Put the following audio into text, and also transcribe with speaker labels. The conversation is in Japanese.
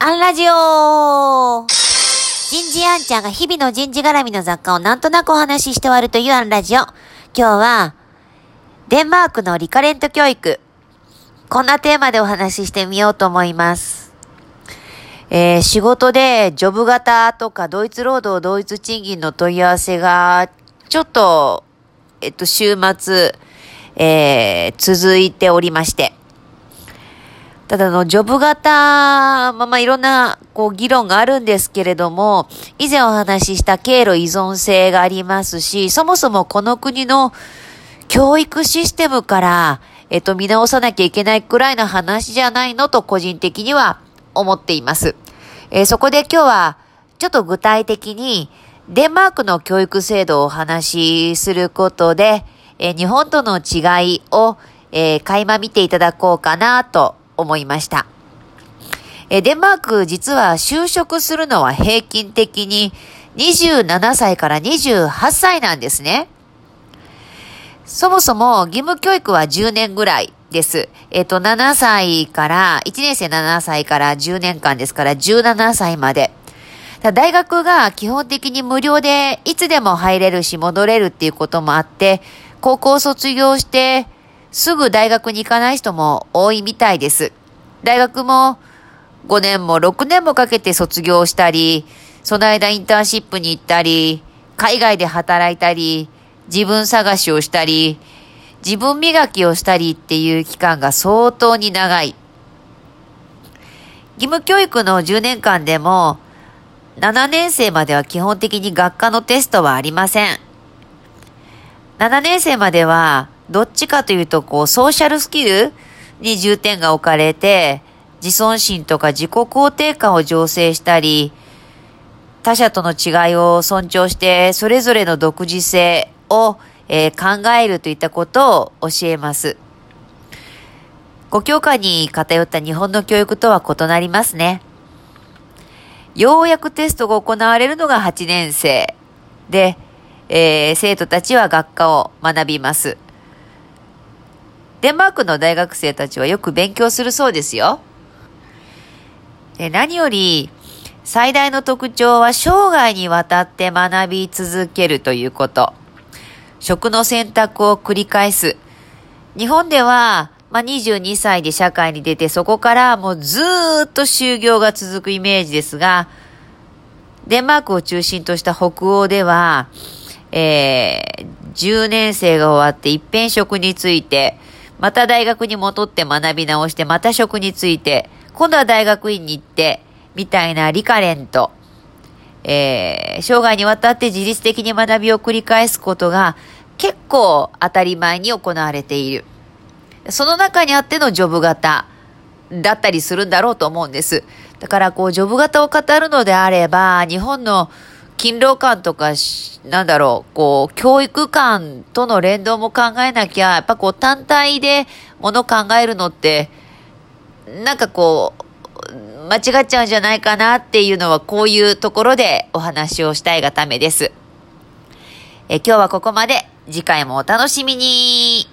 Speaker 1: アンラジオ人事アンちゃんが日々の人事絡みの雑貨をなんとなくお話しして終わるというアンラジオ。今日は、デンマークのリカレント教育。こんなテーマでお話ししてみようと思います。えー、仕事でジョブ型とか同一労働同一賃金の問い合わせが、ちょっと、えっと、週末、えー、続いておりまして。ただの、ジョブ型、まあまあいろんな、こう、議論があるんですけれども、以前お話しした経路依存性がありますし、そもそもこの国の教育システムから、えっと、見直さなきゃいけないくらいの話じゃないのと個人的には思っています。えー、そこで今日は、ちょっと具体的に、デンマークの教育制度をお話しすることで、えー、日本との違いを、えー、垣間見ていただこうかなと思いました。えデンマーク実は就職するのは平均的に27歳から28歳なんですね。そもそも義務教育は10年ぐらいです。えっ、と、7歳から、1年生7歳から10年間ですから17歳まで。大学が基本的に無料でいつでも入れるし戻れるっていうこともあって、高校卒業してすぐ大学に行かない人も多いみたいです。大学も5年も6年もかけて卒業したり、その間インターンシップに行ったり、海外で働いたり、自分探しをしたり、自分磨きをしたりっていう期間が相当に長い。義務教育の10年間でも、7年生までは基本的に学科のテストはありません。7年生までは、どっちかというと、こう、ソーシャルスキルに重点が置かれて、自尊心とか自己肯定感を醸成したり、他者との違いを尊重して、それぞれの独自性を、えー、考えるといったことを教えます。5教科に偏った日本の教育とは異なりますね。ようやくテストが行われるのが8年生で、えー、生徒たちは学科を学びます。デンマークの大学生たちはよく勉強するそうですよ。で何より、最大の特徴は生涯にわたって学び続けるということ。職の選択を繰り返す。日本では、まあ、22歳で社会に出て、そこからもうずーっと就業が続くイメージですが、デンマークを中心とした北欧では、えー、10年生が終わって一遍職について、また大学に戻って学び直して、また職について、今度は大学院に行って、みたいなリカレント、えー、生涯にわたって自律的に学びを繰り返すことが結構当たり前に行われている。その中にあってのジョブ型だったりするんだろうと思うんです。だからこう、ジョブ型を語るのであれば、日本の勤労感とか、なんだろう、こう、教育観との連動も考えなきゃ、やっぱこう、単体でもの考えるのって、なんかこう、間違っちゃうんじゃないかなっていうのは、こういうところでお話をしたいがためです。え今日はここまで。次回もお楽しみに